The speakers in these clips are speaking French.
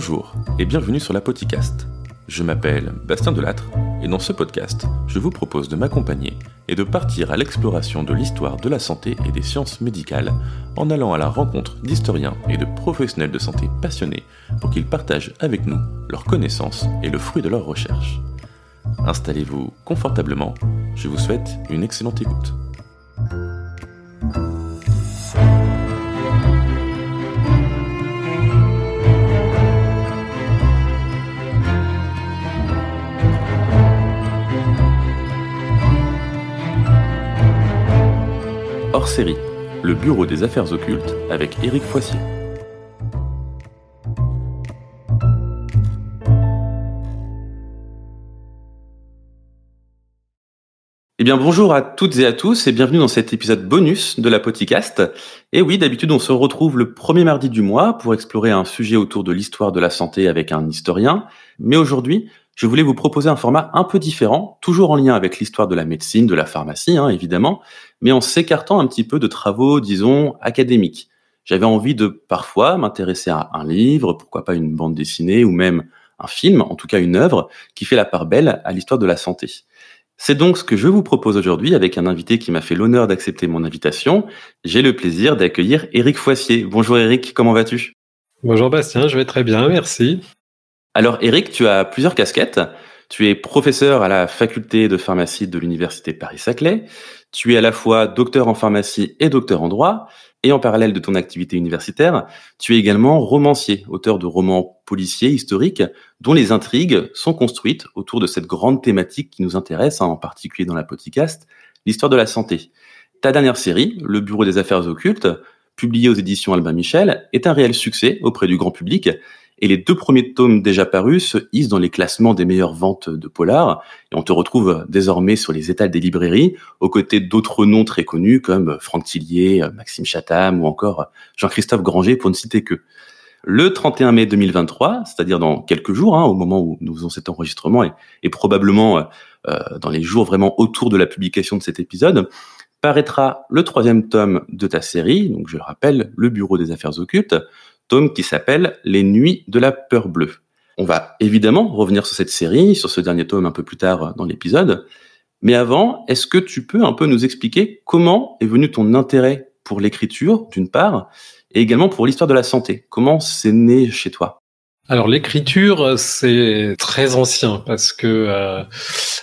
Bonjour et bienvenue sur la Podcast. Je m'appelle Bastien Delattre et dans ce podcast, je vous propose de m'accompagner et de partir à l'exploration de l'histoire de la santé et des sciences médicales en allant à la rencontre d'historiens et de professionnels de santé passionnés pour qu'ils partagent avec nous leurs connaissances et le fruit de leurs recherches. Installez-vous confortablement, je vous souhaite une excellente écoute. Série, le Bureau des Affaires Occultes avec Éric Foissier. Eh bien bonjour à toutes et à tous et bienvenue dans cet épisode bonus de la Podcast. Et oui, d'habitude on se retrouve le premier mardi du mois pour explorer un sujet autour de l'histoire de la santé avec un historien. Mais aujourd'hui, je voulais vous proposer un format un peu différent, toujours en lien avec l'histoire de la médecine, de la pharmacie, hein, évidemment, mais en s'écartant un petit peu de travaux, disons, académiques. J'avais envie de parfois m'intéresser à un livre, pourquoi pas une bande dessinée ou même un film, en tout cas une œuvre, qui fait la part belle à l'histoire de la santé. C'est donc ce que je vous propose aujourd'hui avec un invité qui m'a fait l'honneur d'accepter mon invitation. J'ai le plaisir d'accueillir Éric Foissier. Bonjour Éric, comment vas-tu? Bonjour Bastien, je vais très bien, merci. Alors Eric, tu as plusieurs casquettes. Tu es professeur à la faculté de pharmacie de l'université Paris-Saclay. Tu es à la fois docteur en pharmacie et docteur en droit. Et en parallèle de ton activité universitaire, tu es également romancier, auteur de romans policiers historiques dont les intrigues sont construites autour de cette grande thématique qui nous intéresse, hein, en particulier dans la podcast, l'histoire de la santé. Ta dernière série, Le Bureau des Affaires Occultes, publiée aux éditions Albin Michel, est un réel succès auprès du grand public et les deux premiers tomes déjà parus se hissent dans les classements des meilleures ventes de Polar. Et on te retrouve désormais sur les étals des librairies, aux côtés d'autres noms très connus comme Franck Tillier, Maxime Chatham ou encore Jean-Christophe Granger, pour ne citer que. Le 31 mai 2023, c'est-à-dire dans quelques jours, hein, au moment où nous faisons cet enregistrement, et, probablement euh, dans les jours vraiment autour de la publication de cet épisode, paraîtra le troisième tome de ta série, donc je le rappelle, Le Bureau des Affaires Occultes, qui s'appelle Les Nuits de la Peur Bleue. On va évidemment revenir sur cette série, sur ce dernier tome un peu plus tard dans l'épisode. Mais avant, est-ce que tu peux un peu nous expliquer comment est venu ton intérêt pour l'écriture, d'une part, et également pour l'histoire de la santé? Comment c'est né chez toi? Alors l'écriture, c'est très ancien parce que euh,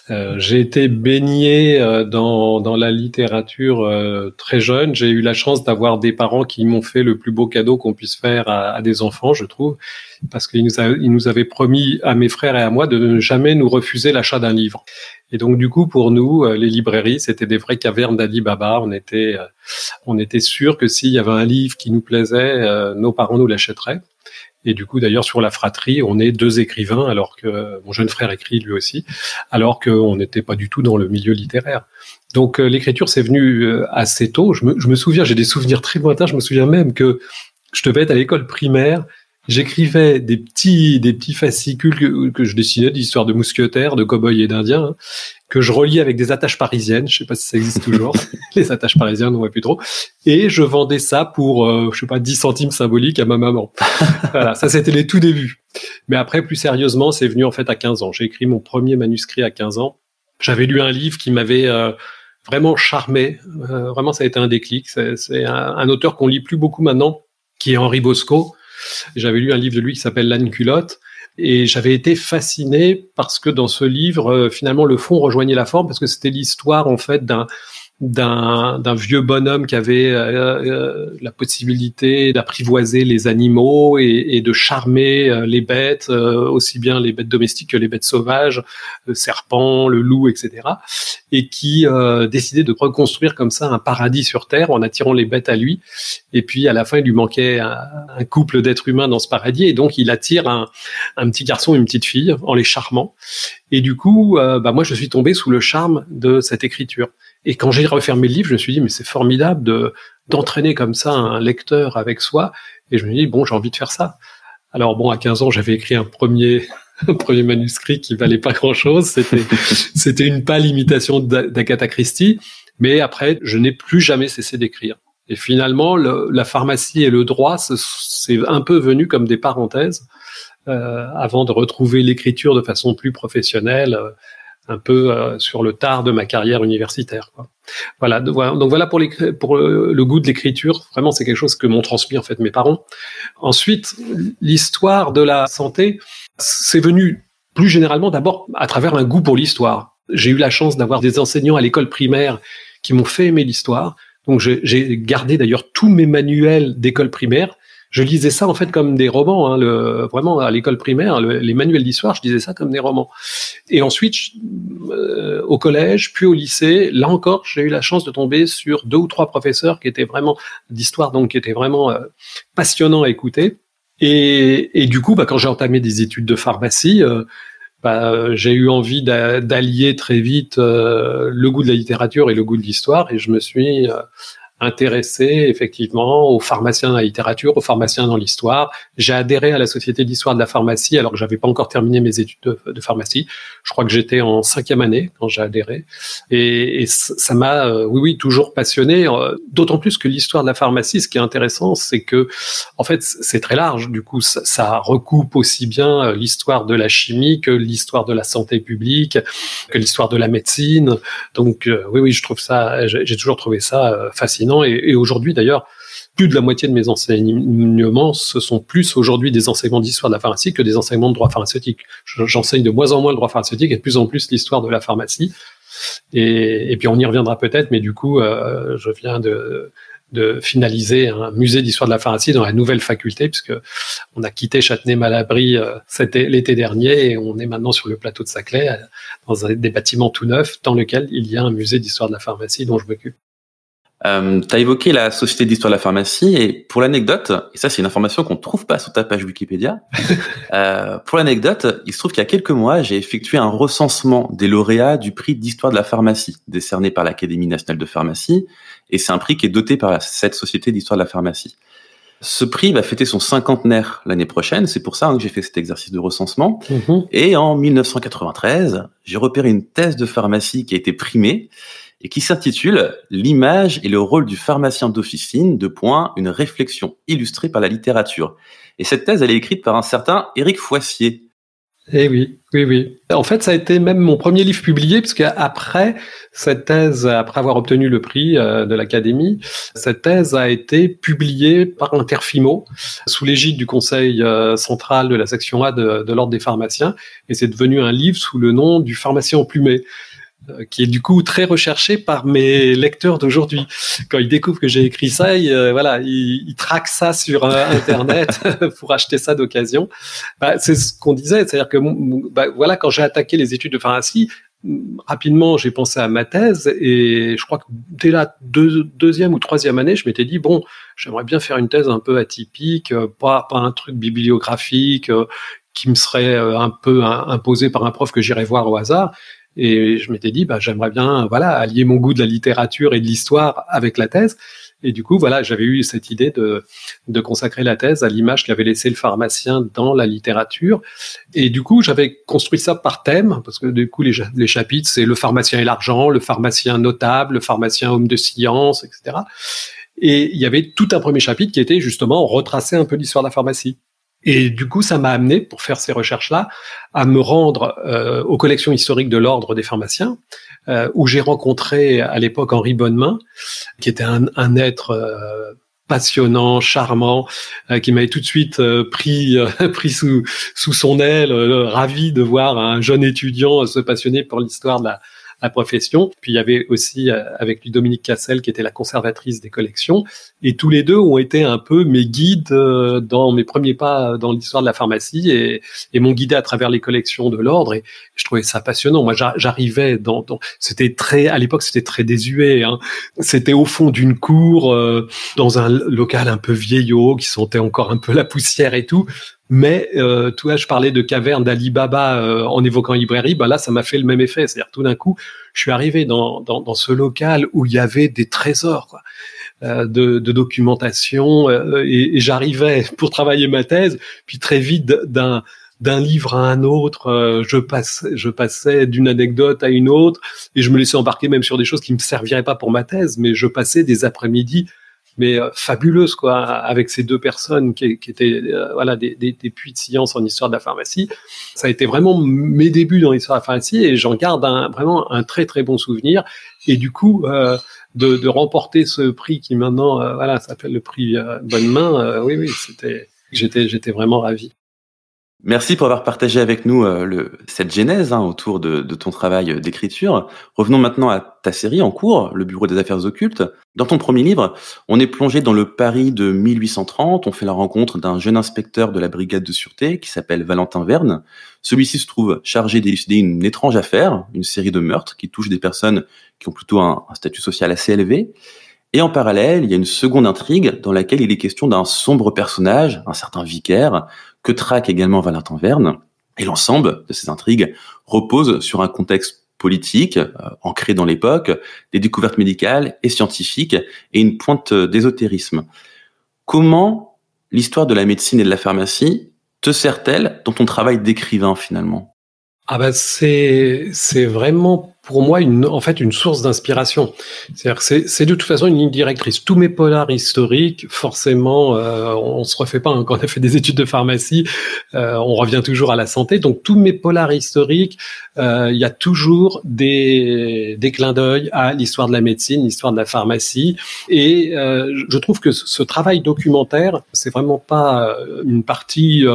euh, j'ai été baigné euh, dans, dans la littérature très jeune. J'ai eu la chance d'avoir des parents qui m'ont fait le plus beau cadeau qu'on puisse faire à, des enfants, je trouve, parce qu'ils nous, ils nous avaient promis à mes frères et à moi de ne jamais nous refuser l'achat d'un livre. Et donc du coup, pour nous, les librairies, c'était des vraies cavernes d'Ali Baba. On était, on était sûr que s'il y avait un livre qui nous plaisait, nos parents nous l'achèteraient. Et du coup, d'ailleurs, sur la fratrie, on est deux écrivains, alors que mon jeune frère écrit lui aussi, alors qu'on n'était pas du tout dans le milieu littéraire. Donc, euh, l'écriture, c'est venu euh, assez tôt. Je me, souviens, j'ai des souvenirs très lointains. Je me souviens même que je devais être à l'école primaire j'écrivais des petits, des petits fascicules que, je dessinais d'histoires de mousquetaires, de cow-boys et d'indiens, hein, que je reliais avec des attaches parisiennes. Je sais pas si ça existe toujours. les attaches parisiennes, on voit plus trop. Et je vendais ça pour, euh, je sais pas, 10 centimes symboliques à ma maman. voilà, ça c'était les tout débuts. Mais après, plus sérieusement, c'est venu en fait à 15 ans. J'ai écrit mon premier manuscrit à 15 ans. J'avais lu un livre qui m'avait euh, vraiment charmé. Euh, vraiment, ça a été un déclic. C'est un, un auteur qu'on lit plus beaucoup maintenant, qui est Henri Bosco j'avais lu un livre de lui qui s'appelle L'âne culotte. Et j'avais été fasciné parce que dans ce livre, euh, finalement, le fond rejoignait la forme parce que c'était l'histoire, en fait, d'un, d'un vieux bonhomme qui avait euh, euh, la possibilité d'apprivoiser les animaux et, et de charmer euh, les bêtes, aussi bien les bêtes domestiques que les bêtes sauvages, le serpent, le loup, etc. Et qui décidait de reconstruire comme ça un paradis sur Terre en attirant les bêtes à lui. Et puis à la fin, il lui manquait un, un couple d'êtres humains dans ce paradis, et donc il attire un, un, petit garçon et une petite fille en les charmant. Et du coup, bah moi, je suis tombé sous le charme de cette écriture. Et quand j'ai refermé le livre, je me suis dit, mais c'est formidable de d'entraîner comme ça un lecteur avec soi. Et je me suis dit, bon, j'ai envie de faire ça. Alors bon, à 15 ans, j'avais écrit un premier, un premier manuscrit qui valait pas grand-chose. C'était, c'était une pâle imitation d'Agatha Christie. Mais après, je n'ai plus jamais cessé d'écrire. Et finalement, le, la pharmacie et le droit, c'est un peu venu comme des parenthèses avant de retrouver l'écriture de façon plus professionnelle un peu euh, sur le tard de ma carrière universitaire. Voilà, donc voilà pour, pour le goût de l'écriture. Vraiment, c'est quelque chose que m'ont transmis en fait mes parents. Ensuite, l'histoire de la santé, c'est venu plus généralement d'abord à travers un goût pour l'histoire. J'ai eu la chance d'avoir des enseignants à l'école primaire qui m'ont fait aimer l'histoire. Donc j'ai gardé d'ailleurs tous mes manuels d'école primaire je lisais ça en fait comme des romans. Hein, le, vraiment à l'école primaire, les manuels d'histoire, je lisais ça comme des romans. Et ensuite, euh, au collège, puis au lycée, là encore, j'ai eu la chance de tomber sur deux ou trois professeurs qui étaient vraiment d'histoire, donc qui étaient vraiment euh, passionnants à écouter. Et, et du coup, bah, quand j'ai entamé des études de pharmacie, euh, bah, j'ai eu envie d'allier très vite le goût de la littérature et le goût de l'histoire, et je me suis intéressé effectivement aux pharmaciens dans la littérature, aux pharmaciens dans l'histoire. J'ai adhéré à la Société d'histoire de la pharmacie alors que j'avais pas encore terminé mes études de, pharmacie. Je crois que j'étais en cinquième année quand j'ai adhéré. Et, ça m'a, euh, oui, oui, toujours passionné. Euh, d'autant plus que l'histoire de la pharmacie, ce qui est intéressant, c'est que, en fait, c'est très large. Du coup, ça, ça recoupe aussi bien euh, l'histoire de la chimie que l'histoire de la santé publique, que l'histoire de la médecine. Donc, oui, oui, je trouve ça, j'ai toujours trouvé ça fascinant et, aujourd'hui, d'ailleurs, plus de la moitié de mes enseignements, ce sont plus aujourd'hui des enseignements d'histoire de la pharmacie que des enseignements de droit pharmaceutique. J'enseigne de moins en moins le droit pharmaceutique et de plus en plus l'histoire de la pharmacie. Et, puis on y reviendra peut-être, mais du coup, euh, je viens de, finaliser un musée d'histoire de la pharmacie dans la nouvelle faculté, puisque on a quitté Châtenay-Malabry euh, l'été dernier et on est maintenant sur le plateau de Saclay, euh, dans des bâtiments tout neufs, dans lequel il y a un musée d'histoire de la pharmacie dont je m'occupe. Euh, tu as évoqué la Société d'histoire de la pharmacie et pour l'anecdote, et ça c'est une information qu'on ne trouve pas sur ta page Wikipédia, euh, pour l'anecdote, il se trouve qu'il y a quelques mois, j'ai effectué un recensement des lauréats du prix d'histoire de la pharmacie, décerné par l'Académie nationale de pharmacie, et c'est un prix qui est doté par cette Société d'histoire de la pharmacie. Ce prix va fêter son cinquantenaire l'année prochaine, c'est pour ça hein, que j'ai fait cet exercice de recensement. Mm-hmm. Et en 1993, j'ai repéré une thèse de pharmacie qui a été primée et qui s'intitule L'image et le rôle du pharmacien d'officine, de point, une réflexion illustrée par la littérature. Et cette thèse, elle est écrite par un certain Éric Foissier. Eh oui, oui, oui. En fait, ça a été même mon premier livre publié, puisque après cette thèse, après avoir obtenu le prix euh, de l'Académie, cette thèse a été publiée par Interfimo, sous l'égide du Conseil euh, central de la section A de, l'Ordre des pharmaciens, et c'est devenu un livre sous le nom du pharmacien emplumé. Euh, qui est du coup très recherché par mes lecteurs d'aujourd'hui. Quand ils découvrent que j'ai écrit ça, ils, euh, voilà, ils, traquent ça sur euh, Internet pour acheter ça d'occasion. Bah, c'est ce qu'on disait, c'est-à-dire que bah, voilà, quand j'ai attaqué les études de pharmacie, rapidement, j'ai pensé à ma thèse et je crois que dès la deuxième ou troisième année, je m'étais dit bon, j'aimerais bien faire une thèse un peu atypique, pas, pas un truc bibliographique qui me serait un peu imposé par un prof que j'irais voir au hasard. Et je m'étais dit, bah, j'aimerais bien, voilà, allier mon goût de la littérature et de l'histoire avec la thèse. Et du coup, voilà, j'avais eu cette idée de, de consacrer la thèse à l'image qu'avait laissé le pharmacien dans la littérature. Et du coup, j'avais construit ça par thème, parce que du coup, les, les chapitres, c'est le pharmacien et l'argent, le pharmacien notable, le pharmacien homme de science, etc. Et il y avait tout un premier chapitre qui était justement retracer un peu l'histoire de la pharmacie. Et du coup, ça m'a amené, pour faire ces recherches-là, à me rendre euh, aux collections historiques de l'Ordre des pharmaciens, euh, où j'ai rencontré à l'époque Henri Bonnemain, qui était un, un être euh, passionnant, charmant, euh, qui m'avait tout de suite euh, pris pris sous sous son aile, ravi de voir un jeune étudiant se passionner pour l'histoire de la la profession. Puis il y avait aussi euh, avec lui Dominique Cassel qui était la conservatrice des collections. Et tous les deux ont été un peu mes guides euh, dans mes premiers pas dans l'histoire de la pharmacie et, et m'ont guidé à travers les collections de l'ordre. Et je trouvais ça passionnant. Moi, j'arrivais dans, dans c'était très à l'époque c'était très désuet. Hein. C'était au fond d'une cour euh, dans un local un peu vieillot qui sentait encore un peu la poussière et tout. Mais euh, tu vois, je parlais de caverne d'Alibaba euh, en évoquant librairie, bah là, ça m'a fait le même effet. C'est-à-dire tout d'un coup, je suis arrivé dans, dans, dans, ce local où il y avait des trésors quoi, euh, de, de, documentation, euh, et, et j'arrivais pour travailler ma thèse, puis très vite d'un d'un livre à un autre, euh, je passais, je passais d'une anecdote à une autre, et je me laissais embarquer même sur des choses qui me serviraient pas pour ma thèse, mais je passais des après-midi mais fabuleuse quoi, avec ces deux personnes qui, qui étaient voilà des, des, des, puits de science en histoire de la pharmacie. Ça a été vraiment mes débuts dans l'histoire de la pharmacie et j'en garde un, vraiment un très très bon souvenir. Et du coup, de, de, remporter ce prix qui maintenant voilà s'appelle le prix Bonne Main, oui oui, c'était j'étais j'étais vraiment ravi. Merci pour avoir partagé avec nous euh, cette genèse hein, autour de, de, ton travail d'écriture. Revenons maintenant à ta série en cours, Le Bureau des Affaires Occultes. Dans ton premier livre, on est plongé dans le Paris de 1830. On fait la rencontre d'un jeune inspecteur de la brigade de sûreté qui s'appelle Valentin Verne. Celui-ci se trouve chargé d'élucider une étrange affaire, une série de meurtres qui touchent des personnes qui ont plutôt un, un statut social assez élevé. Et en parallèle, il y a une seconde intrigue dans laquelle il est question d'un sombre personnage, un certain vicaire, que traque également Valentin Verne. Et l'ensemble de ces intrigues repose sur un contexte politique euh, ancré dans l'époque, des découvertes médicales et scientifiques et une pointe d'ésotérisme. Comment l'histoire de la médecine et de la pharmacie te sert-elle dans ton travail d'écrivain finalement? Ah ben c'est c'est vraiment pour moi une, en fait une source d'inspiration. C'est-à-dire c'est, c'est de toute façon une ligne directrice. Tous mes polars historiques, forcément, euh, on, se refait pas hein, quand on a fait des études de pharmacie, euh, on revient toujours à la santé. Donc tous mes polars historiques, euh, il y a toujours des, des clins d'œil à l'histoire de la médecine, l'histoire de la pharmacie. Et euh, je trouve que ce travail documentaire, c'est vraiment pas euh, une partie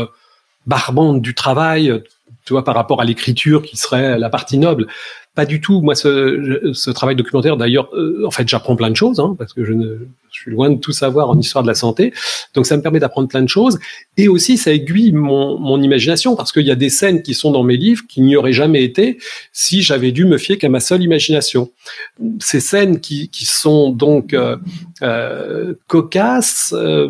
barbante du travail tu vois, par rapport à l'écriture qui serait la partie noble. Pas du tout. Moi, ce, ce travail documentaire, d'ailleurs, euh, en fait, j'apprends plein de choses, hein, parce que je, ne, je suis loin de tout savoir en histoire de la santé. Donc, ça me permet d'apprendre plein de choses. Et aussi, ça aiguille mon, mon imagination, parce qu'il y a des scènes qui sont dans mes livres qui n'y auraient jamais été si j'avais dû me fier qu'à ma seule imagination. Ces scènes qui, qui sont donc euh, euh, cocasses, euh,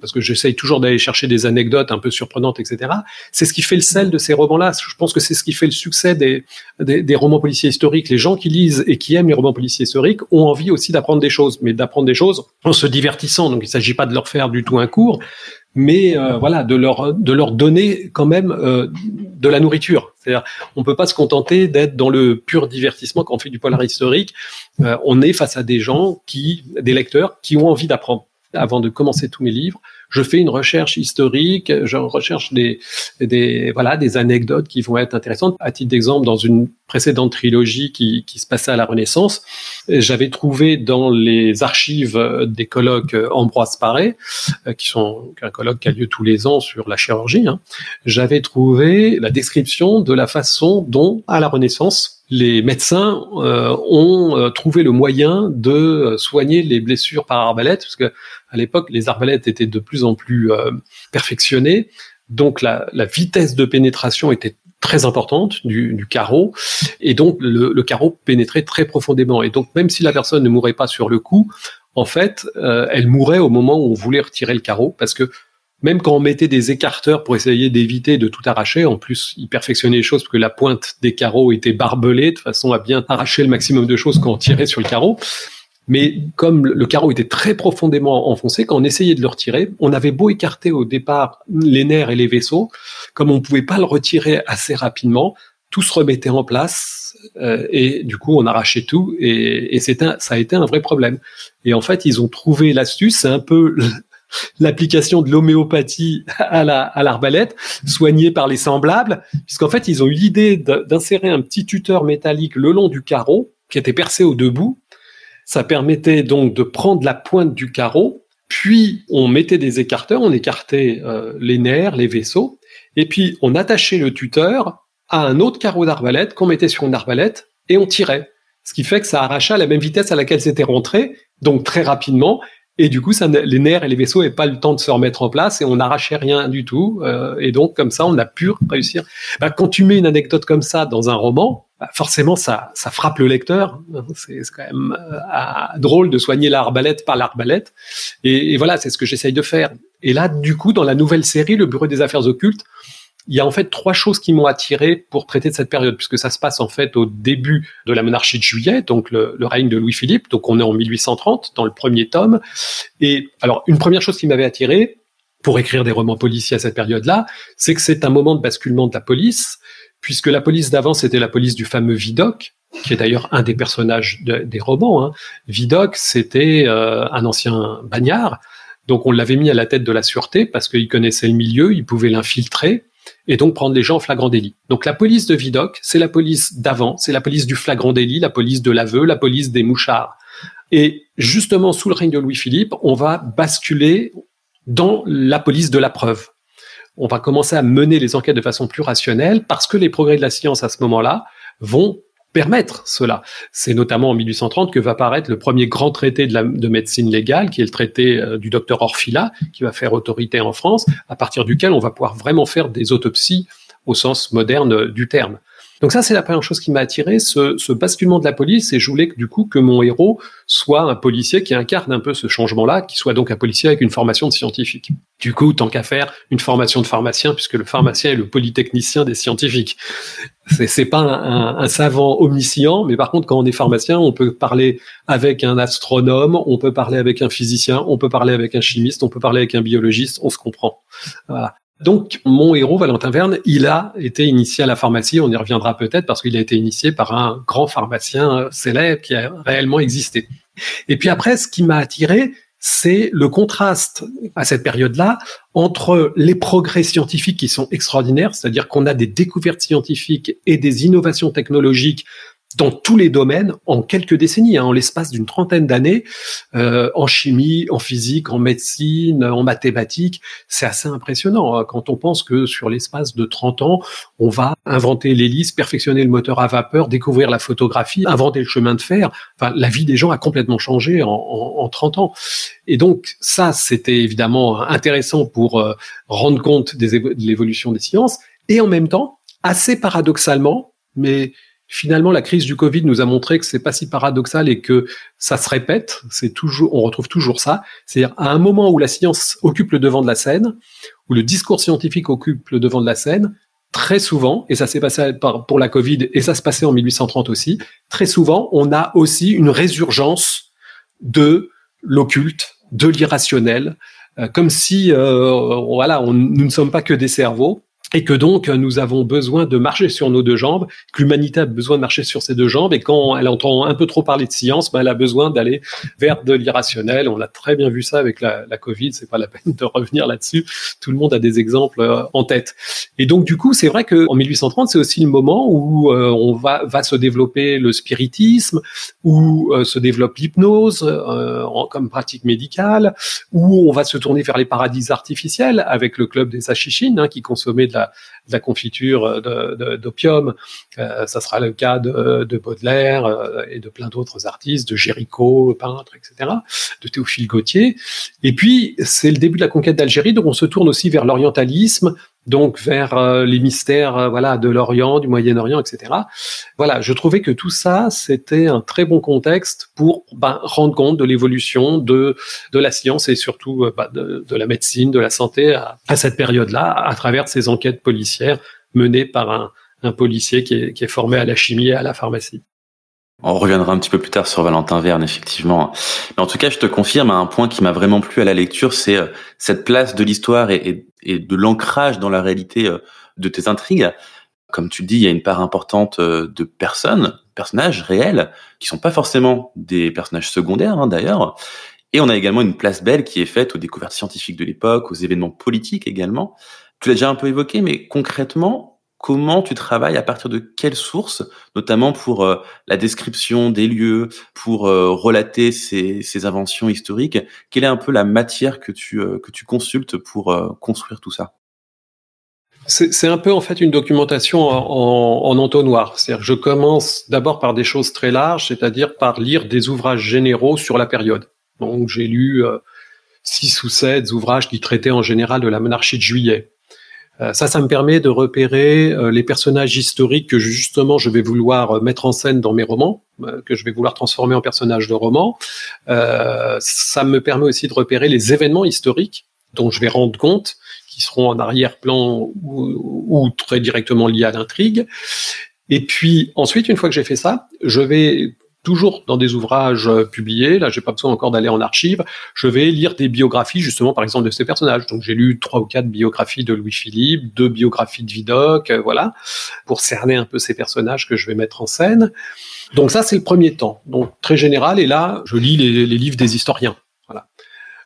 parce que j'essaye toujours d'aller chercher des anecdotes un peu surprenantes, etc. C'est ce qui fait le sel de ces romans-là. Je pense que c'est ce qui fait le succès des, des, des romans policiers historiques, les gens qui lisent et qui aiment les romans policiers historiques ont envie aussi d'apprendre des choses, mais d'apprendre des choses en se divertissant. Donc il ne s'agit pas de leur faire du tout un cours, mais euh, voilà, de leur de leur donner quand même euh, de la nourriture. C'est-à-dire, on peut pas se contenter d'être dans le pur divertissement quand on fait du polar historique. Euh, on est face à des gens qui, des lecteurs, qui ont envie d'apprendre. Avant de commencer tous mes livres, je fais une recherche historique, je recherche des, des, voilà, des anecdotes qui vont être intéressantes. À titre d'exemple, dans une précédente trilogie qui, qui se passait à la Renaissance, j'avais trouvé dans les archives des colloques Ambroise Paré, euh, qui sont un colloque qui a lieu tous les ans sur la chirurgie, hein, j'avais trouvé la description de la façon dont, à la Renaissance, les médecins euh, ont euh, trouvé le moyen de soigner les blessures par arbalète, parce que à l'époque, les arbalètes étaient de plus en plus euh, perfectionnées, donc la, la, vitesse de pénétration était très importante du, du carreau, et donc le, le, carreau pénétrait très profondément. Et donc même si la personne ne mourait pas sur le coup, en fait, euh, elle mourait au moment où on voulait retirer le carreau, parce que même quand on mettait des écarteurs pour essayer d'éviter de tout arracher, en plus, ils perfectionnaient les choses parce que la pointe des carreaux était barbelée de façon à bien arracher le maximum de choses quand on tirait sur le carreau. Mais comme le carreau était très profondément enfoncé, quand on essayait de le retirer, on avait beau écarter au départ les nerfs et les vaisseaux, comme on ne pouvait pas le retirer assez rapidement, tout se remettait en place euh, et du coup on arrachait tout et, et un, ça a été un vrai problème. Et en fait ils ont trouvé l'astuce, c'est un peu l'application de l'homéopathie à la à l'arbalète, soignée par les semblables, puisqu'en fait ils ont eu l'idée d'insérer un petit tuteur métallique le long du carreau qui était percé au debout ça permettait donc de prendre la pointe du carreau, puis on mettait des écarteurs, on écartait euh, les nerfs, les vaisseaux, et puis on attachait le tuteur à un autre carreau d'arbalète qu'on mettait sur une arbalète et on tirait. Ce qui fait que ça arracha à la même vitesse à laquelle c'était rentré, donc très rapidement, et du coup, ça, les nerfs et les vaisseaux n'avaient pas le temps de se remettre en place et on n'arrachait rien du tout. Euh, et donc, comme ça, on a pu réussir. Bah, quand tu mets une anecdote comme ça dans un roman, bah, forcément, ça, ça frappe le lecteur. C'est quand même euh, drôle de soigner l'arbalète par l'arbalète. Et, et voilà, c'est ce que j'essaye de faire. Et là, du coup, dans la nouvelle série, Le Bureau des Affaires Occultes, il y a en fait trois choses qui m'ont attiré pour traiter de cette période, puisque ça se passe en fait au début de la monarchie de Juillet, donc le, règne de Louis-Philippe, donc on est en 1830 dans le premier tome. Et alors une première chose qui m'avait attiré pour écrire des romans policiers à cette période-là, c'est que c'est un moment de basculement de la police puisque la police d'avant, c'était la police du fameux Vidocq, qui est d'ailleurs un des personnages des romans. Hein. Vidocq, c'était euh, un ancien bagnard, donc on l'avait mis à la tête de la sûreté parce qu'il connaissait le milieu, il pouvait l'infiltrer et donc prendre les gens en flagrant délit. Donc la police de Vidocq, c'est la police d'avant, c'est la police du flagrant délit, la police de l'aveu, la police des mouchards. Et justement, sous le règne de Louis-Philippe, on va basculer dans la police de la preuve. On va commencer à mener les enquêtes de façon plus rationnelle parce que les progrès de la science à ce moment-là vont permettre cela. C'est notamment en 1830 que va paraître le premier grand traité de, la, de médecine légale, qui est le traité euh, du docteur Orfila, qui va faire autorité en France, à partir duquel on va pouvoir vraiment faire des autopsies au sens moderne du terme. Donc ça, c'est la première chose qui m'a attiré, ce, ce, basculement de la police, et je voulais du coup que mon héros soit un policier qui incarne un peu ce changement-là, qui soit donc un policier avec une formation de scientifique. Du coup, tant qu'à faire, une formation de pharmacien, puisque le pharmacien est le polytechnicien des scientifiques. C'est pas un, un, savant omniscient, mais par contre, quand on est pharmacien, on peut parler avec un astronome, on peut parler avec un physicien, on peut parler avec un chimiste, on peut parler avec un biologiste, on se comprend. Voilà. Donc, mon héros, Valentin Verne, il a été initié à la pharmacie. On y reviendra peut-être parce qu'il a été initié par un grand pharmacien célèbre qui a réellement existé. Et puis après, ce qui m'a attiré, c'est le contraste à cette période-là entre les progrès scientifiques qui sont extraordinaires, c'est-à-dire qu'on a des découvertes scientifiques et des innovations technologiques dans tous les domaines en quelques décennies, hein, en l'espace d'une trentaine d'années, euh, en chimie, en physique, en médecine, en mathématiques. C'est assez impressionnant hein, quand on pense que sur l'espace de 30 ans, on va inventer l'hélice, perfectionner le moteur à vapeur, découvrir la photographie, inventer le chemin de fer. Enfin, la vie des gens a complètement changé en, en, en 30 ans. Et donc ça, c'était évidemment intéressant pour euh, rendre compte des de l'évolution des sciences. Et en même temps, assez paradoxalement, mais finalement, la crise du Covid nous a montré que c'est pas si paradoxal et que ça se répète. C'est toujours, on retrouve toujours ça. C'est-à-dire à un moment où la science occupe le devant de la scène, où le discours scientifique occupe le devant de la scène, très souvent, et ça s'est passé pour la Covid et ça se passait en 1830 aussi, très souvent, on a aussi une résurgence de l'occulte, de l'irrationnel, euh, comme si, euh, voilà, nous ne sommes pas que des cerveaux, et que donc nous avons besoin de marcher sur nos deux jambes, que l'humanité a besoin de marcher sur ses deux jambes, et quand elle entend un peu trop parler de science, ben elle a besoin d'aller vers de l'irrationnel. On a très bien vu ça avec la, la Covid, c'est pas la peine de revenir là-dessus. Tout le monde a des exemples euh, en tête. Et donc du coup, c'est vrai qu'en 1830, c'est aussi le moment où euh, on va, va se développer le spiritisme, où euh, se développe l'hypnose comme pratique médicale, où on va se tourner vers les paradis artificiels avec le club des Achichines hein, qui consommait de de la confiture d'opium. Euh, ça sera le cas de, de Baudelaire euh, et de plein d'autres artistes, de Géricault, peintre, etc., de Théophile Gautier. Et puis, c'est le début de la conquête d'Algérie, donc on se tourne aussi vers l'orientalisme, donc vers euh, les mystères euh, voilà de l'Orient, du Moyen-Orient, etc. Voilà, je trouvais que tout ça c'était un très bon contexte pour ben, rendre compte de l'évolution de de la science et surtout euh, ben, de, de, la médecine, de la santé à, à cette période-là, à travers ces enquêtes policières menées par un, un policier qui est, qui est formé à la chimie et à la pharmacie. On reviendra un petit peu plus tard sur Valentin Verne, effectivement. Mais en tout cas, je te confirme, un point qui m'a vraiment plu à la lecture, c'est euh, cette place de l'histoire et, de l'ancrage dans la réalité euh, de tes intrigues. Comme tu le dis, il y a une part importante euh, de personnes, personnages réels, qui sont pas forcément des personnages secondaires, hein, d'ailleurs. Et on a également une place belle qui est faite aux découvertes scientifiques de l'époque, aux événements politiques également. Tu l'as déjà un peu évoqué, mais concrètement, comment tu travailles, à partir de quelles sources, notamment pour euh, la description des lieux, pour euh, relater ces, ces, inventions historiques. Quelle est un peu la matière que tu, euh, que tu consultes pour construire tout ça? C'est un peu en fait une documentation en, en entonnoir. C'est-à-dire je commence d'abord par des choses très larges, c'est-à-dire par lire des ouvrages généraux sur la période. Donc j'ai lu six ou sept ouvrages qui traitaient en général de la monarchie de juillet ça, ça me permet de repérer euh, les personnages historiques que justement je vais vouloir euh, mettre en scène dans mes romans, que je vais vouloir transformer en personnages de romans. ça me permet aussi de repérer les événements historiques dont je vais rendre compte, qui seront en arrière-plan ou, ou, très directement liés à l'intrigue. Et puis ensuite, une fois que j'ai fait ça, je vais toujours dans des ouvrages euh, publiés. Là, j'ai pas besoin encore d'aller en archive. Je vais lire des biographies, justement, par exemple, de ces personnages. Donc, j'ai lu trois ou quatre biographies de Louis-Philippe, deux biographies de Vidocq, euh, voilà, pour cerner un peu ces personnages que je vais mettre en scène. Donc, ça, c'est le premier temps. Donc, très général. Et là, je lis les, livres des historiens.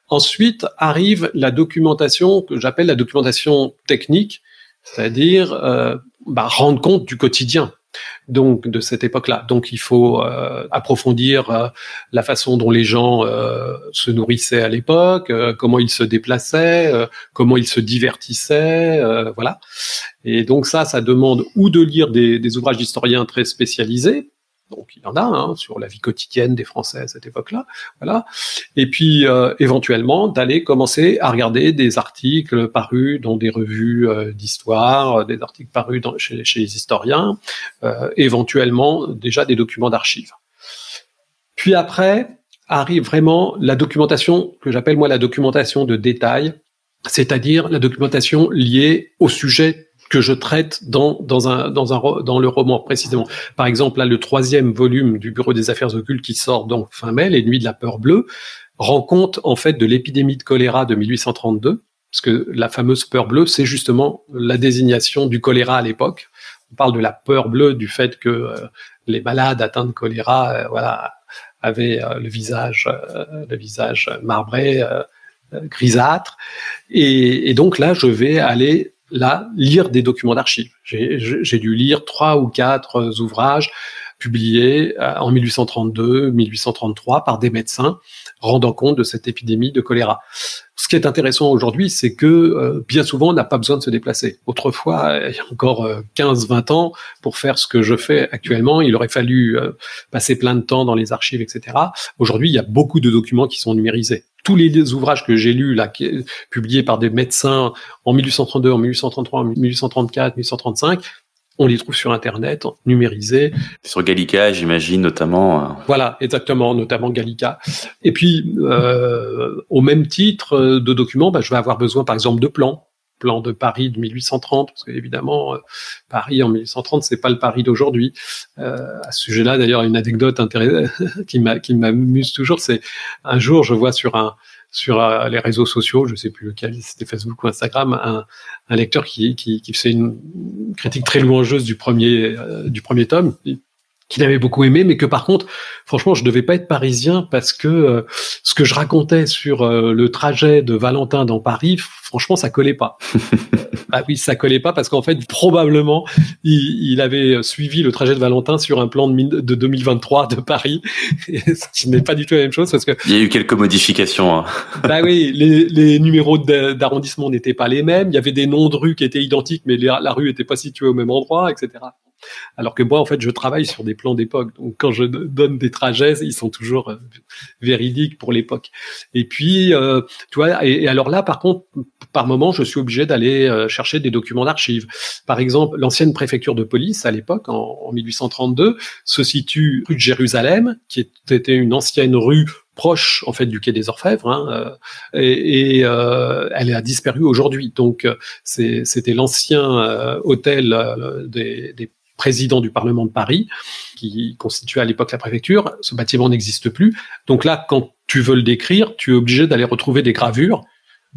Ensuite arrive la documentation que j'appelle la documentation technique, c'est-à-dire euh, bah, rendre compte du quotidien donc de cette époque-là. Donc il faut euh, approfondir euh, la façon dont les gens euh, se nourrissaient à l'époque, comment ils se déplaçaient, comment ils se divertissaient, voilà. Et donc ça, ça demande ou de lire des, des ouvrages d'historiens très spécialisés, donc il y en a hein, sur la vie quotidienne des Français à cette époque-là, voilà. Et puis euh, éventuellement d'aller commencer à regarder des articles parus dans des revues euh, d'histoire, euh, des articles parus chez, les historiens, éventuellement déjà des documents d'archives. Puis après arrive vraiment la documentation que j'appelle moi la documentation de détail, c'est-à-dire la documentation liée au sujet que je traite dans, dans, un, dans, un, dans le roman précisément. Par exemple, là, le troisième volume du Bureau des Affaires occultes qui sort donc fin mai, Les Nuits de la peur bleue, rend compte en fait de l'épidémie de choléra de 1832, parce que la fameuse peur bleue, c'est justement la désignation du choléra à l'époque. On parle de la peur bleue, du fait que euh, les malades atteints de choléra, euh, voilà, avaient euh, le visage, le visage marbré, grisâtre. Et, et, donc là, je vais aller là, lire des documents d'archives. J'ai dû lire trois ou quatre ouvrages publiés euh, en 1832, 1833 par des médecins rendant compte de cette épidémie de choléra. Ce qui est intéressant aujourd'hui, c'est que euh, bien souvent, on n'a pas besoin de se déplacer. Autrefois, il y a encore 15-20 euh, ans, pour faire ce que je fais actuellement, il aurait fallu passer plein de temps dans les archives, etc. Aujourd'hui, il y a beaucoup de documents qui sont numérisés tous les ouvrages que j'ai lus, là, qui, publiés par des médecins en 1832, en 1833, en 1834, 1835, on les trouve sur Internet, numérisés. Sur Gallica, j'imagine notamment. Euh. Voilà, exactement, notamment Gallica. Et puis, euh, au même titre de documents, bah, je vais avoir besoin, par exemple, de plans plan de Paris de 1830, parce qu'évidemment, euh, Paris en 1830, c'est pas le Paris d'aujourd'hui. Euh, à ce sujet-là, d'ailleurs, une anecdote qui m'amuse toujours, c'est un jour, je vois sur euh, les réseaux sociaux, je sais plus lequel, c'était Facebook ou Instagram, un, lecteur qui, qui, faisait une critique très louangeuse du premier tome qu'il avait beaucoup aimé, mais que par contre, franchement, je devais pas être parisien parce que euh, ce que je racontais sur euh, le trajet de Valentin dans Paris, franchement, ça collait pas. ah oui, ça collait pas parce qu'en fait, probablement, il, il, avait suivi le trajet de Valentin sur un plan de, de 2023 de Paris, ce qui n'est pas du tout la même chose parce que il y a eu quelques modifications. Hein. bah oui, les, les numéros d'arrondissement n'étaient pas les mêmes. Il y avait des noms de rues qui étaient identiques, mais la rue n'était pas située au même endroit, etc. Alors que moi, en fait, je travaille sur des plans d'époque. Donc, quand je donne des trajets, ils sont toujours euh, véridiques pour l'époque. Et puis, euh, tu vois, et, alors là, par contre, par moment, je suis obligé d'aller euh, chercher des documents d'archives. Par exemple, l'ancienne préfecture de police à l'époque, en, 1832, se situe rue de Jérusalem, qui était une ancienne rue proche en fait du quai des Orfèvres hein, et, elle a disparu aujourd'hui donc c'était l'ancien hôtel des, des, président du Parlement de Paris, qui constituait à l'époque la préfecture. Ce bâtiment n'existe plus. Donc là, quand tu veux le décrire, tu es obligé d'aller retrouver des gravures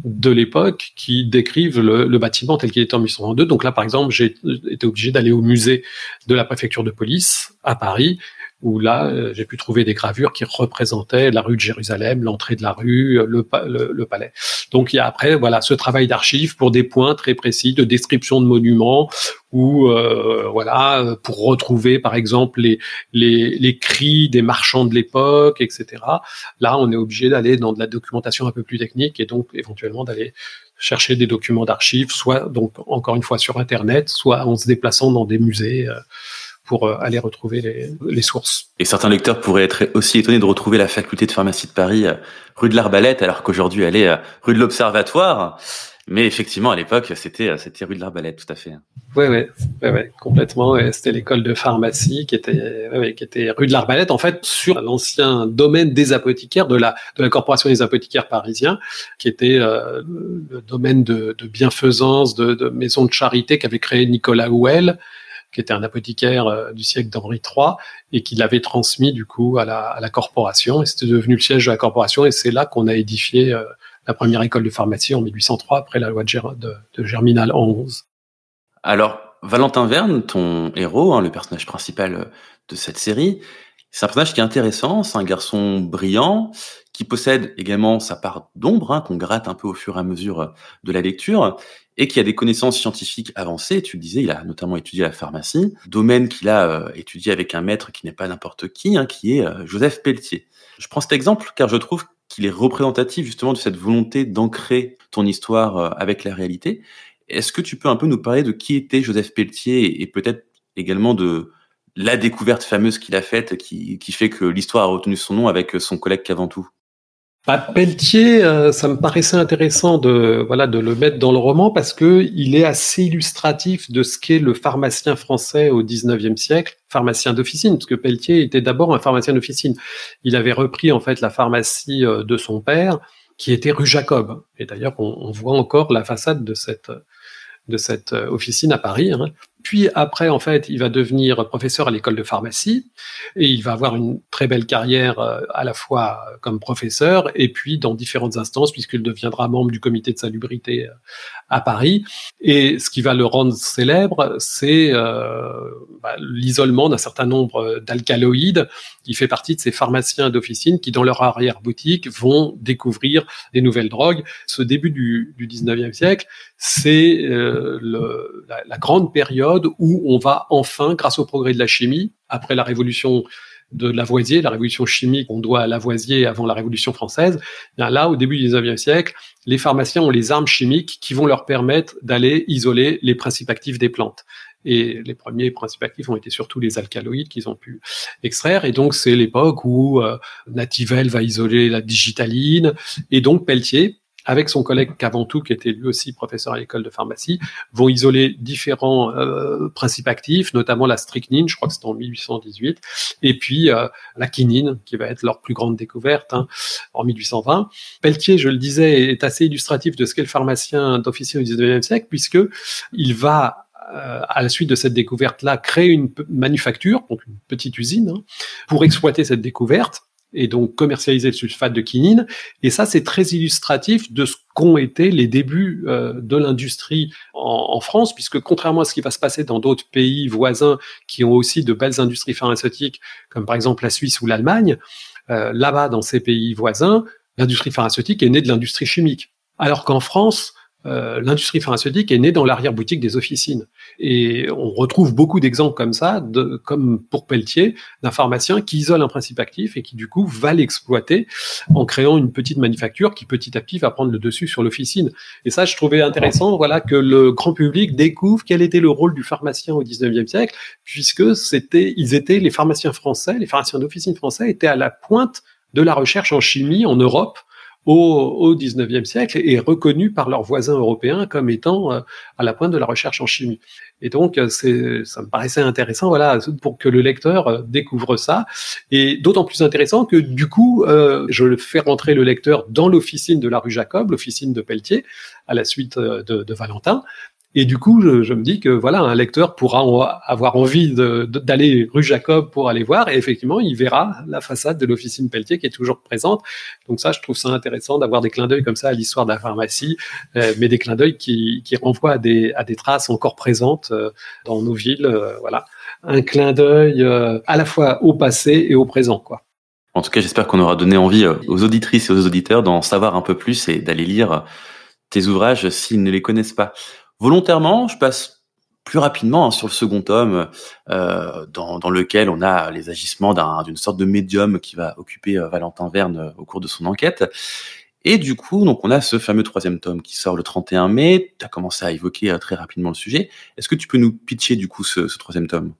de l'époque qui décrivent le, bâtiment tel qu'il était en 1822. Donc là, par exemple, j'ai été obligé d'aller au musée de la préfecture de police à Paris où là, euh, j'ai pu trouver des gravures qui représentaient la rue de Jérusalem, l'entrée de la rue, le, le, palais. Donc il y a après, voilà, ce travail d'archives pour des points très précis de description de monuments, ou euh, voilà, pour retrouver par exemple les, les, les cris des marchands de l'époque, etc. Là, on est obligé d'aller dans de la documentation un peu plus technique et donc éventuellement d'aller chercher des documents d'archives, soit donc encore une fois sur Internet, soit en se déplaçant dans des musées. Euh, pour euh, aller retrouver les, les, sources. Et certains lecteurs pourraient être aussi étonnés de retrouver la faculté de pharmacie de Paris euh, rue de l'Arbalète, alors qu'aujourd'hui elle est euh, rue de l'Observatoire. Mais effectivement, à l'époque, c'était c'était rue de l'Arbalète, tout à fait. Oui, oui, ouais, ouais, complètement. C'était l'école de pharmacie qui était ouais, qui était rue de l'Arbalète, en fait, sur l'ancien domaine des apothicaires de la de la corporation des apothicaires parisiens, qui était euh, le domaine de, de bienfaisance, de, de maison de charité qu'avait créé Nicolas Houel qui était un apothicaire du siècle d'Henri III et qui l'avait transmis du coup à la, corporation. Et c'était devenu le siège de la corporation et c'est là qu'on a édifié la première école de pharmacie en 1803 après la loi de, de, Germinal en 11. Alors, Valentin Verne, ton héros, hein, le personnage principal de cette série, c'est un personnage qui est intéressant, c'est un garçon brillant, qui possède également sa part d'ombre, hein, qu'on gratte un peu au fur et à mesure de la lecture, et qui a des connaissances scientifiques avancées. Tu le disais, il a notamment étudié la pharmacie, domaine qu'il a euh, étudié avec un maître qui n'est pas n'importe qui, hein, qui est euh, Joseph Pelletier. Je prends cet exemple car je trouve qu'il est représentatif justement de cette volonté d'ancrer ton histoire euh, avec la réalité. Est-ce que tu peux un peu nous parler de qui était Joseph Pelletier et peut-être également de la découverte fameuse qu'il a faite qui, qui fait que l'histoire a retenu son nom avec son collègue Caventou? Bah, Pelletier, euh, ça me paraissait intéressant de voilà de le mettre dans le roman parce que il est assez illustratif de ce qu'est le pharmacien français au XIXe siècle, pharmacien d'officine, parce que Pelletier était d'abord un pharmacien d'officine. Il avait repris en fait la pharmacie euh, de son père, qui était rue Jacob. Et d'ailleurs, on, on voit encore la façade de cette de cette euh, officine à Paris. Hein. Puis après, en fait, il va devenir professeur à l'école de pharmacie et il va avoir une très belle carrière euh, à la fois comme professeur et puis dans différentes instances puisqu'il deviendra membre du comité de salubrité euh, à Paris. Et ce qui va le rendre célèbre, c'est euh, bah, l'isolement d'un certain nombre d'alcaloïdes. Il fait partie de ces pharmaciens d'officine qui, dans leur arrière-boutique, vont découvrir des nouvelles drogues. Ce début du, du 19e siècle, c'est euh, la, la grande période où on va enfin, grâce au progrès de la chimie, après la révolution de Lavoisier, la révolution chimique, on doit à Lavoisier avant la révolution française. Bien là, au début du 19e siècle, les pharmaciens ont les armes chimiques qui vont leur permettre d'aller isoler les principes actifs des plantes. Et les premiers principes actifs ont été surtout les alcaloïdes qu'ils ont pu extraire. Et donc, c'est l'époque où euh, Nativelle va isoler la digitaline. Et donc, Pelletier, avec son collègue Caventou, qui était lui aussi professeur à l'école de pharmacie, vont isoler différents euh, principes actifs, notamment la strychnine, je crois que c'était en 1818, et puis euh, la quinine, qui va être leur plus grande découverte hein, en 1820. Pelletier, je le disais, est assez illustratif de ce qu'est le pharmacien d'officier au 19e siècle, puisque il va euh, à la suite de cette découverte-là, créer une manufacture, donc une petite usine, hein, pour exploiter cette découverte et donc commercialiser le sulfate de quinine. Et ça, c'est très illustratif de ce qu'ont été les débuts euh, de l'industrie en, France, puisque contrairement à ce qui va se passer dans d'autres pays voisins qui ont aussi de belles industries pharmaceutiques, comme par exemple la Suisse ou l'Allemagne, euh, là-bas, dans ces pays voisins, l'industrie pharmaceutique est née de l'industrie chimique. Alors qu'en France, euh, l'industrie pharmaceutique est née dans l'arrière-boutique des officines. Et on retrouve beaucoup d'exemples comme ça, de, comme pour Pelletier, d'un pharmacien qui isole un principe actif et qui du coup va l'exploiter en créant une petite manufacture qui petit à petit va prendre le dessus sur l'officine. Et ça, je trouvais intéressant, voilà, que le grand public découvre quel était le rôle du pharmacien au 19e siècle, puisque c'était, ils étaient les pharmaciens français, les pharmaciens d'officine français étaient à la pointe de la recherche en chimie en Europe au, au 19e siècle et reconnu par leurs voisins européens comme étant euh, à la pointe de la recherche en chimie. Et donc, euh, c'est, ça me paraissait intéressant, voilà, pour que le lecteur euh, découvre ça. Et d'autant plus intéressant que du coup, euh, je fais rentrer le lecteur dans l'officine de la rue Jacob, l'officine de Pelletier, à la suite de, de Valentin, et du coup, je, me dis que voilà, un lecteur pourra avoir envie d'aller rue Jacob pour aller voir, et effectivement, il verra la façade de l'officine Pelletier qui est toujours présente. Donc ça, je trouve ça intéressant d'avoir des clins d'œil comme ça à l'histoire de la pharmacie, euh, mais des clins d'œil qui, renvoient à des, traces encore présentes euh, dans nos villes. Euh, voilà, un clin d'œil à la fois au passé et au présent. En tout cas, j'espère qu'on aura donné envie aux auditrices et aux auditeurs d'en savoir un peu plus et d'aller lire tes ouvrages s'ils ne les connaissent pas. Volontairement, je passe plus rapidement hein, sur le second tome, euh, dans, lequel on a les agissements d'une sorte de médium qui va occuper euh, Valentin Verne euh, au cours de son enquête. Et du coup, donc on a ce fameux troisième tome qui sort le 31 mai. Tu as commencé à évoquer très rapidement le sujet. Est-ce que tu peux nous pitcher du coup ce, troisième tome?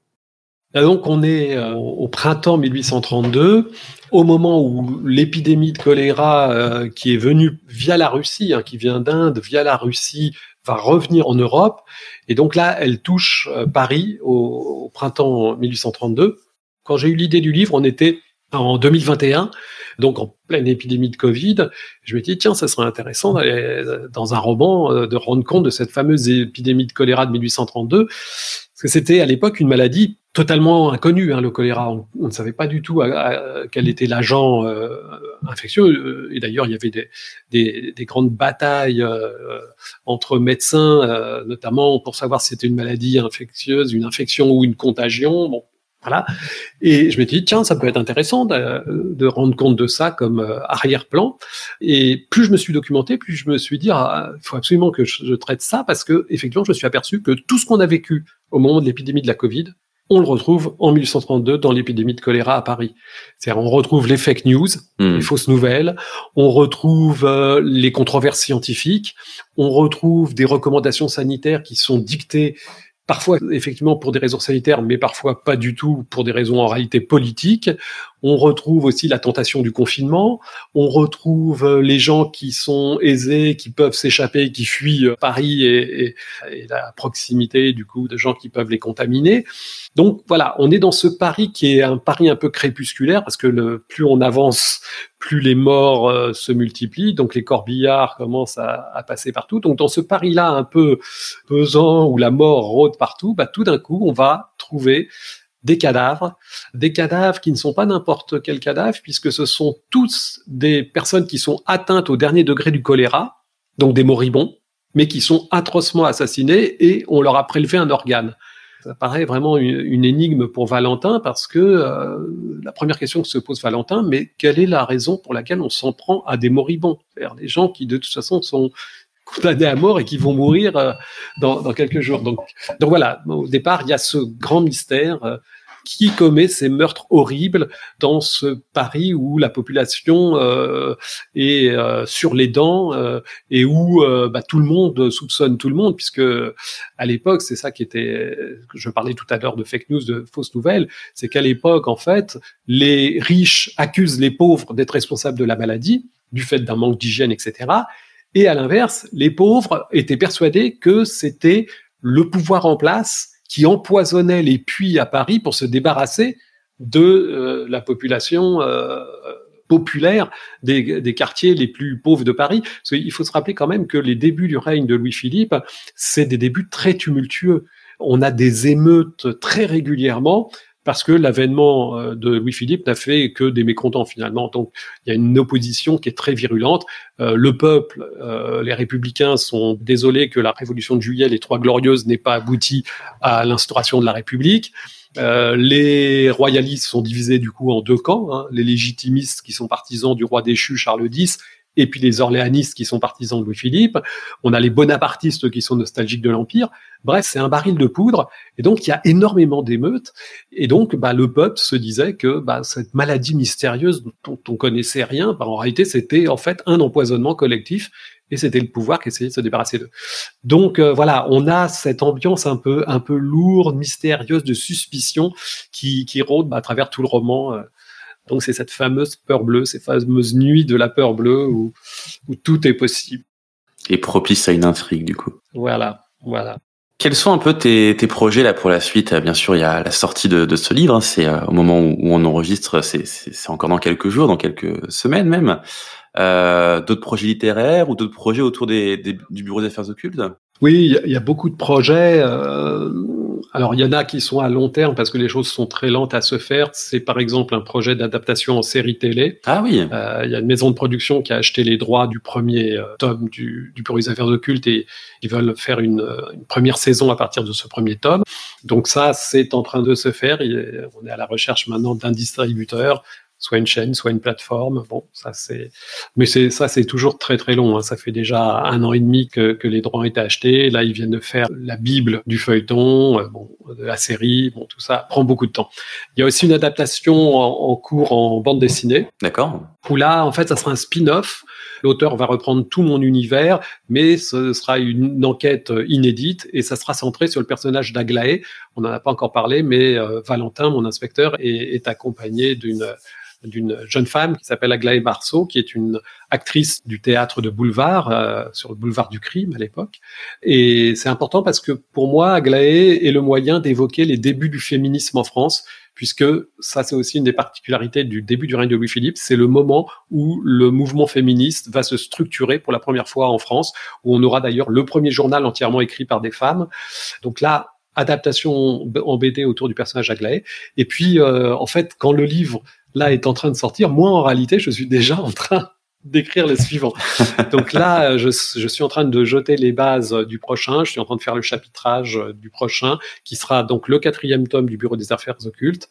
Donc on est au printemps 1832, au moment où l'épidémie de choléra qui est venue via la Russie, hein, qui vient d'Inde, via la Russie, va revenir en Europe. Et donc là, elle touche euh, Paris au, printemps 1832. Quand j'ai eu l'idée du livre, on était en 2021, donc en pleine épidémie de Covid, je me dis tiens, ça serait intéressant d'aller dans un roman euh, de rendre compte de cette fameuse épidémie de choléra de 1832, parce que c'était à l'époque une maladie totalement inconnue, hein, le choléra. On, ne savait pas du tout quel était l'agent euh, infectieux. Et d'ailleurs, il y avait des, des, des grandes batailles euh, entre médecins, notamment pour savoir si c'était une maladie infectieuse, une infection ou une contagion. Bon, voilà. Et je me dis, tiens, ça peut être intéressant de, rendre compte de ça comme euh, arrière-plan. Et plus je me suis documenté, plus je me suis dit, ah, il faut absolument que je, traite ça parce que, effectivement, je me suis aperçu que tout ce qu'on a vécu au moment de l'épidémie de la Covid, on le retrouve en 1832 dans l'épidémie de choléra à Paris. C'est-à-dire, on retrouve les fake news, hmm. les fausses nouvelles, on retrouve euh, les controverses scientifiques, on retrouve des recommandations sanitaires qui sont dictées parfois effectivement pour des raisons sanitaires, mais parfois pas du tout pour des raisons en réalité politiques. On retrouve aussi la tentation du confinement. On retrouve euh, les gens qui sont aisés, qui peuvent s'échapper, qui fuient euh, Paris et, la proximité du coup de gens qui peuvent les contaminer. Donc voilà, on est dans ce pari qui est un pari un peu crépusculaire parce que le, plus on avance, plus les morts euh, se multiplient, donc les corbillards commencent à, à passer partout. Donc dans ce pari-là un peu pesant où la mort rôde partout, bah, tout d'un coup on va trouver des cadavres, des cadavres qui ne sont pas n'importe quel cadavre, puisque ce sont tous des personnes qui sont atteintes au dernier degré du choléra, donc des moribonds, mais qui sont atrocement assassinés et on leur a prélevé un organe. Ça paraît vraiment une, énigme pour Valentin parce que euh, la première question que se pose Valentin, mais quelle est la raison pour laquelle on s'en prend à des moribonds, des gens qui de toute façon sont condamnés à mort et qui vont mourir euh, dans, quelques jours. Donc, donc voilà, au départ, il y a ce grand mystère euh, qui commet ces meurtres horribles dans ce Paris où la population euh, est sur les dents et où bah, tout le monde soupçonne tout le monde, puisque à l'époque, c'est ça qui était, je parlais tout à l'heure de fake news, de fausses nouvelles, c'est qu'à l'époque, en fait, les riches accusent les pauvres d'être responsables de la maladie, du fait d'un manque d'hygiène, etc. Et à l'inverse, les pauvres étaient persuadés que c'était le pouvoir en place qui empoisonnait les puits à Paris pour se débarrasser de euh, la population euh, populaire des, des, quartiers les plus pauvres de Paris. Il faut se rappeler quand même que les débuts du règne de Louis-Philippe, c'est des débuts très tumultueux. On a des émeutes très régulièrement parce que l'avènement euh, de Louis-Philippe n'a fait que des mécontents finalement. Donc il y a une opposition qui est très virulente. Euh, le peuple, euh, les républicains sont désolés que la révolution de juillet, les Trois Glorieuses, n'ait pas abouti à l'instauration de la République. Les royalistes sont divisés du coup en deux camps, hein. les légitimistes qui sont partisans du roi déchu Charles X et puis les orléanistes qui sont partisans de Louis-Philippe, on a les bonapartistes qui sont nostalgiques de l'Empire. Bref, c'est un baril de poudre, et donc il y a énormément d'émeutes, et donc bah, le peuple se disait que bah, cette maladie mystérieuse dont on connaissait rien, bah, en réalité c'était en fait un empoisonnement collectif, et c'était le pouvoir qui essayait de se débarrasser d'eux. Donc euh, voilà, on a cette ambiance un peu un peu lourde, mystérieuse de suspicion qui, qui rôde bah, à travers tout le roman. Euh, donc c'est cette fameuse peur bleue, ces fameuses nuits de la peur bleue où, où tout est possible. Et propice à une intrigue du coup. Voilà, voilà. Quels sont un peu tes, tes, projets là pour la suite? Bien sûr, il y a la sortie de, de ce livre. Hein, c'est euh, au moment où, on enregistre, c'est encore dans quelques jours, dans quelques semaines même. Euh, d'autres projets littéraires ou d'autres projets autour des, des, du bureau des affaires occultes? Oui, il y, a beaucoup de projets. Euh, alors, il y en a qui sont à long terme parce que les choses sont très lentes à se faire. C'est par exemple un projet d'adaptation en série télé. Ah oui. Euh, il y a une maison de production qui a acheté les droits du premier euh, tome du, du Bureau des Affaires occultes et ils veulent faire une, une, première saison à partir de ce premier tome. Donc ça, c'est en train de se faire. on est à la recherche maintenant d'un distributeur soit une chaîne, soit une plateforme. Bon, ça c'est, mais c'est ça c'est toujours très très long. Hein. Ça fait déjà un an et demi que, que, les droits ont été achetés. Là, ils viennent de faire la bible du feuilleton, euh, bon, de la série. Bon, tout ça prend beaucoup de temps. Il y a aussi une adaptation en, en cours en bande dessinée. D'accord. Où là, en fait, ça sera un spin-off L'auteur va reprendre tout mon univers, mais ce sera une enquête inédite et ça sera centré sur le personnage d'Aglaé. On n'en a pas encore parlé, mais Valentin, mon inspecteur, est, est accompagné d'une d'une jeune femme qui s'appelle Aglaé Marceau, qui est une actrice du théâtre de boulevard, euh, sur le boulevard du crime à l'époque. Et c'est important parce que pour moi, Aglaé est le moyen d'évoquer les débuts du féminisme en France, puisque ça c'est aussi une des particularités du début du règne de Louis-Philippe, c'est le moment où le mouvement féministe va se structurer pour la première fois en France, où on aura d'ailleurs le premier journal entièrement écrit par des femmes. Donc là, adaptation en BD autour du personnage Aglaé. Et puis, euh, en fait, quand le livre là est en train de sortir, moi en réalité, je suis déjà en train d'écrire les suivants. Donc là, je, suis en train de jeter les bases du prochain. Je suis en train de faire le chapitrage du prochain, qui sera donc le quatrième tome du Bureau des Affaires occultes.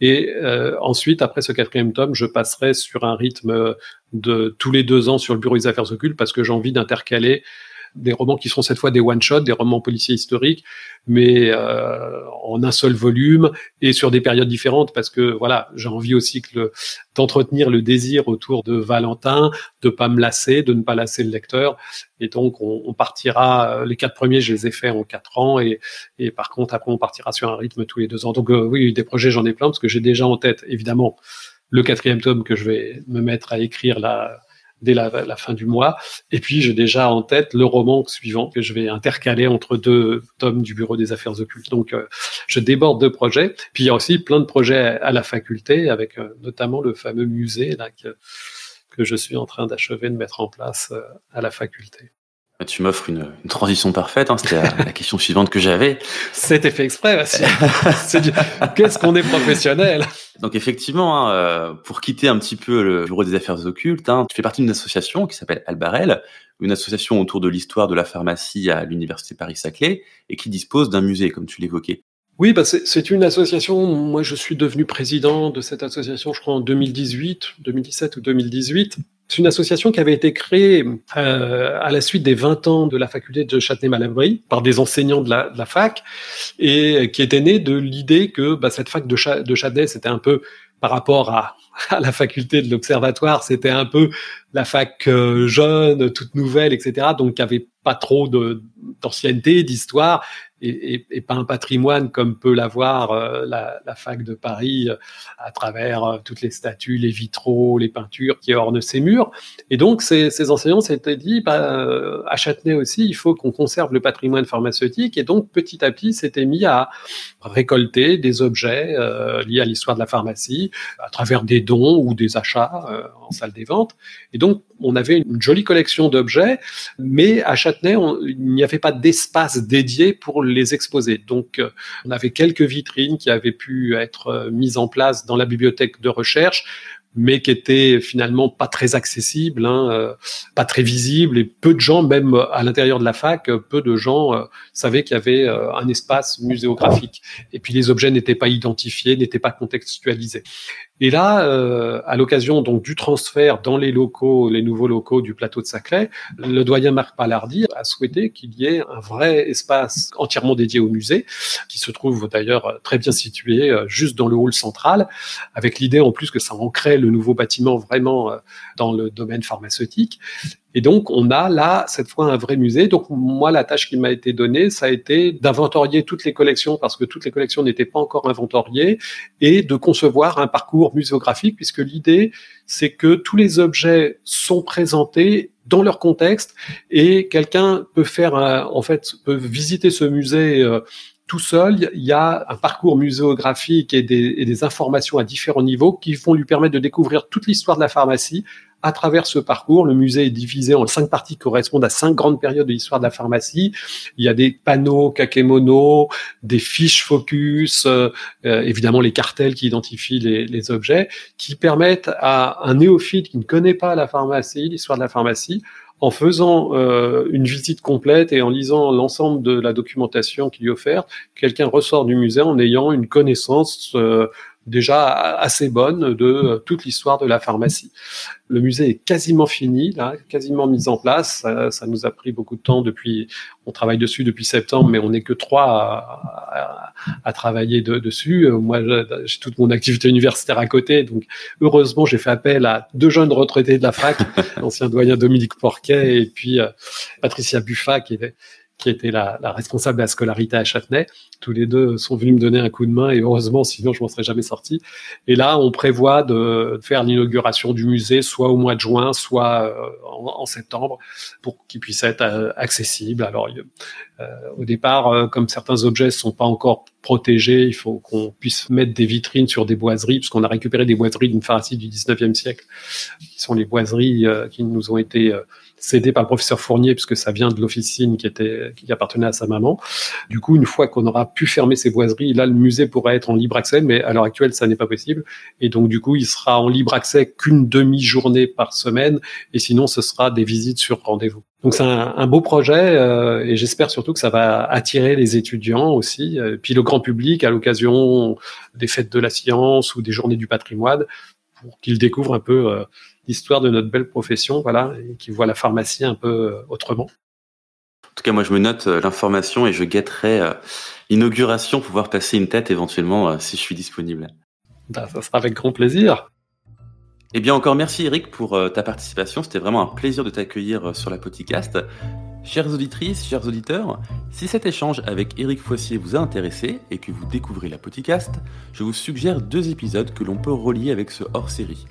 Et euh, ensuite, après ce quatrième tome, je passerai sur un rythme de tous les deux ans sur le Bureau des Affaires occultes parce que j'ai envie d'intercaler des romans qui seront cette fois des one-shots, des romans policiers historiques, mais euh, en un seul volume et sur des périodes différentes, parce que voilà, j'ai envie aussi que d'entretenir le désir autour de Valentin, de pas me lasser, de ne pas lasser le lecteur, et donc on, on partira. Les quatre premiers, je les ai faits en quatre ans, et, et par contre après on partira sur un rythme tous les deux ans. Donc euh, oui, des projets j'en ai plein parce que j'ai déjà en tête évidemment le quatrième tome que je vais me mettre à écrire là dès la, fin du mois. Et puis, j'ai déjà en tête le roman suivant que je vais intercaler entre deux tomes du Bureau des Affaires occultes. Donc, euh, je déborde de projets. Puis, il y a aussi plein de projets à la faculté, avec euh, notamment le fameux musée que je suis en train d'achever de mettre en place euh, à la faculté. Tu m'offres une, une, transition parfaite, hein, c'était la, question suivante que j'avais. C'était fait exprès, Qu'est-ce qu'on est professionnel? Donc effectivement, hein, euh, pour quitter un petit peu le bureau des affaires occultes, hein, tu fais partie d'une association qui s'appelle Albarel, une association autour de l'histoire de la pharmacie à l'université Paris-Saclay et qui dispose d'un musée, comme tu l'évoquais. Oui, bah c'est une association. Moi, je suis devenu président de cette association, je crois, en 2018, 2017 ou 2018. C'est une association qui avait été créée euh, à la suite des 20 ans de la faculté de Châtenay-Malabry par des enseignants de la, de fac et qui était née de l'idée que bah, cette fac de, Châtenay, c'était un peu par rapport à, à la faculté de l'Observatoire, c'était un peu la fac euh, jeune, toute nouvelle, etc. Donc, n'y avait pas trop d'ancienneté, d'histoire et, pas un patrimoine comme peut l'avoir euh, la, fac de Paris euh, à travers euh, toutes les statues, les vitraux, les peintures qui ornent ses murs. Et donc ces, ces enseignants s'étaient dit, bah, à Châtenay aussi, il faut qu'on conserve le patrimoine pharmaceutique. Et donc petit à petit, s'était mis à récolter des objets liés à l'histoire de la pharmacie à travers des dons ou des achats en salle des ventes. Et donc on avait une jolie collection d'objets, mais à Châtenay, il n'y avait pas d'espace dédié pour les exposer. Donc, euh, on avait quelques vitrines qui avaient pu être euh, mises en place dans la bibliothèque de recherche, mais qui étaient finalement pas très accessibles, hein, euh, pas très visibles, et peu de gens, même à l'intérieur de la fac, peu de gens savaient qu'il y avait un espace muséographique. Et puis les objets n'étaient pas identifiés, n'étaient pas contextualisés. Et là, euh, à l'occasion donc du transfert dans les locaux, les nouveaux locaux du plateau de Saclay, le doyen Marc Palardi a souhaité qu'il y ait un vrai espace entièrement dédié au musée, qui se trouve d'ailleurs très bien situé euh, juste dans le hall central, avec l'idée en plus que ça ancrait le nouveau bâtiment vraiment euh, dans le domaine pharmaceutique. Et donc, on a là, cette fois, un vrai musée. Donc, moi, la tâche qui m'a été donnée, ça a été d'inventorier toutes les collections, parce que toutes les collections n'étaient pas encore inventoriées, et de concevoir un parcours muséographique, puisque l'idée, c'est que tous les objets sont présentés dans leur contexte, et quelqu'un peut faire, en fait, peut visiter ce musée euh, tout seul, il y a un parcours muséographique et des, et des, informations à différents niveaux qui vont lui permettre de découvrir toute l'histoire de la pharmacie à travers ce parcours. Le musée est divisé en cinq parties qui correspondent à cinq grandes périodes de l'histoire de la pharmacie. Il y a des panneaux kakemono, des fiches focus, euh, euh, évidemment les cartels qui identifient les, les, objets, qui permettent à un néophyte qui ne connaît pas la pharmacie, l'histoire de la pharmacie, en faisant euh, une visite complète et en lisant l'ensemble de la documentation qui lui est offerte, quelqu'un ressort du musée en ayant une connaissance euh, déjà assez bonne de toute l'histoire de la pharmacie. Le musée est quasiment fini, là, quasiment mis en place. Ça, nous a pris beaucoup de temps depuis. On travaille dessus depuis septembre, mais on n'est que trois à, travailler de, dessus. Moi, j'ai toute mon activité universitaire à côté, donc heureusement, j'ai fait appel à deux jeunes retraités de la fac, l'ancien doyen Dominique Porquet et puis euh, Patricia Buffa, qui est qui était la, la, responsable de la scolarité à Châtenay. Tous les deux sont venus me donner un coup de main et heureusement, sinon je m'en serais jamais sorti. Et là, on prévoit de faire l'inauguration du musée soit au mois de juin, soit euh, en, en, septembre, pour qu'il puisse être euh, accessible. Alors, au départ, comme certains objets sont pas encore protégés, il faut qu'on puisse mettre des vitrines sur des boiseries, puisqu'on a récupéré des boiseries d'une pharmacie du 19e siècle, qui sont les boiseries qui nous ont été cédé par le professeur Fournier puisque ça vient de l'officine qui était qui appartenait à sa maman. Du coup, une fois qu'on aura pu fermer ces boiseries, là le musée pourrait être en libre accès, mais à l'heure actuelle ça n'est pas possible. Et donc du coup, il sera en libre accès qu'une demi-journée par semaine, et sinon ce sera des visites sur rendez-vous. Donc c'est un, beau projet euh, et j'espère surtout que ça va attirer les étudiants aussi, euh, puis le grand public à l'occasion des fêtes de la science ou des journées du patrimoine pour qu'ils découvrent un peu euh, l'histoire de notre belle profession, voilà, et qui voit la pharmacie un peu euh, autrement. En tout cas, moi, je me note l'information et je guetterai euh, l'inauguration, pouvoir passer une tête éventuellement si je suis disponible. Bah, ça sera avec grand plaisir. Eh bien, encore merci Eric pour ta participation. C'était vraiment un plaisir de t'accueillir sur la podcast. Chères auditrices, chers auditeurs, si cet échange avec Eric Foissier vous a intéressé et que vous découvrez la podcast, je vous suggère deux épisodes que l'on peut relier avec ce hors-série.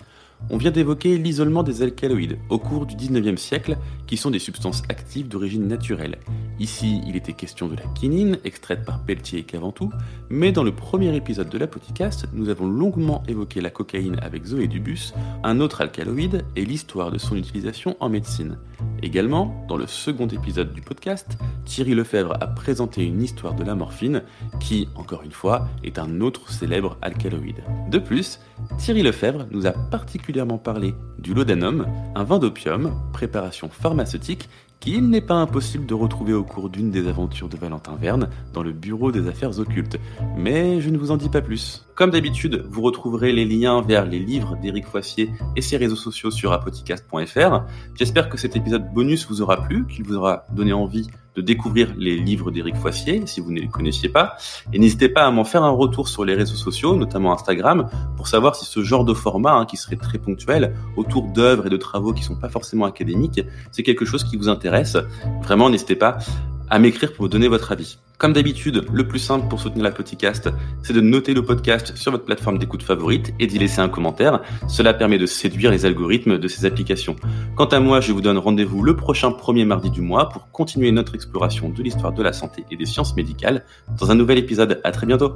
On vient d'évoquer l'isolement des alcaloïdes au cours du 19e siècle, qui sont des substances actives d'origine naturelle. Ici, il était question de la quinine, extraite par Pelletier et Caventou, mais dans le premier épisode de la podcast, nous avons longuement évoqué la cocaïne avec Zoé Dubus, un autre alcaloïde, et l'histoire de son utilisation en médecine. Également, dans le second épisode du podcast, Thierry Lefebvre a présenté une histoire de la morphine, qui, encore une fois, est un autre célèbre alcaloïde. De plus, Thierry Lefebvre nous a particulièrement parlé du laudanum, un vin d'opium, préparation pharmaceutique qu'il n'est pas impossible de retrouver au cours d'une des aventures de Valentin Verne dans le bureau des affaires occultes. Mais je ne vous en dis pas plus. Comme d'habitude, vous retrouverez les liens vers les livres d'Éric Foissier et ses réseaux sociaux sur apodcast.fr. J'espère que cet épisode bonus vous aura plu, qu'il vous aura donné envie de découvrir les livres d'Éric Foissier si vous ne les connaissiez pas. Et n'hésitez pas à m'en faire un retour sur les réseaux sociaux, notamment Instagram, pour savoir si ce genre de format, hein, qui serait très ponctuel, autour d'œuvres et de travaux qui sont pas forcément académiques, c'est quelque chose qui vous intéresse. Vraiment, n'hésitez pas à m'écrire pour me donner votre avis. Comme d'habitude, le plus simple pour soutenir la podcast, c'est de noter le podcast sur votre plateforme d'écoute favorite et d'y laisser un commentaire. Cela permet de séduire les algorithmes de ces applications. Quant à moi, je vous donne rendez-vous le prochain premier mardi du mois pour continuer notre exploration de l'histoire de la santé et des sciences médicales dans un nouvel épisode. À très bientôt!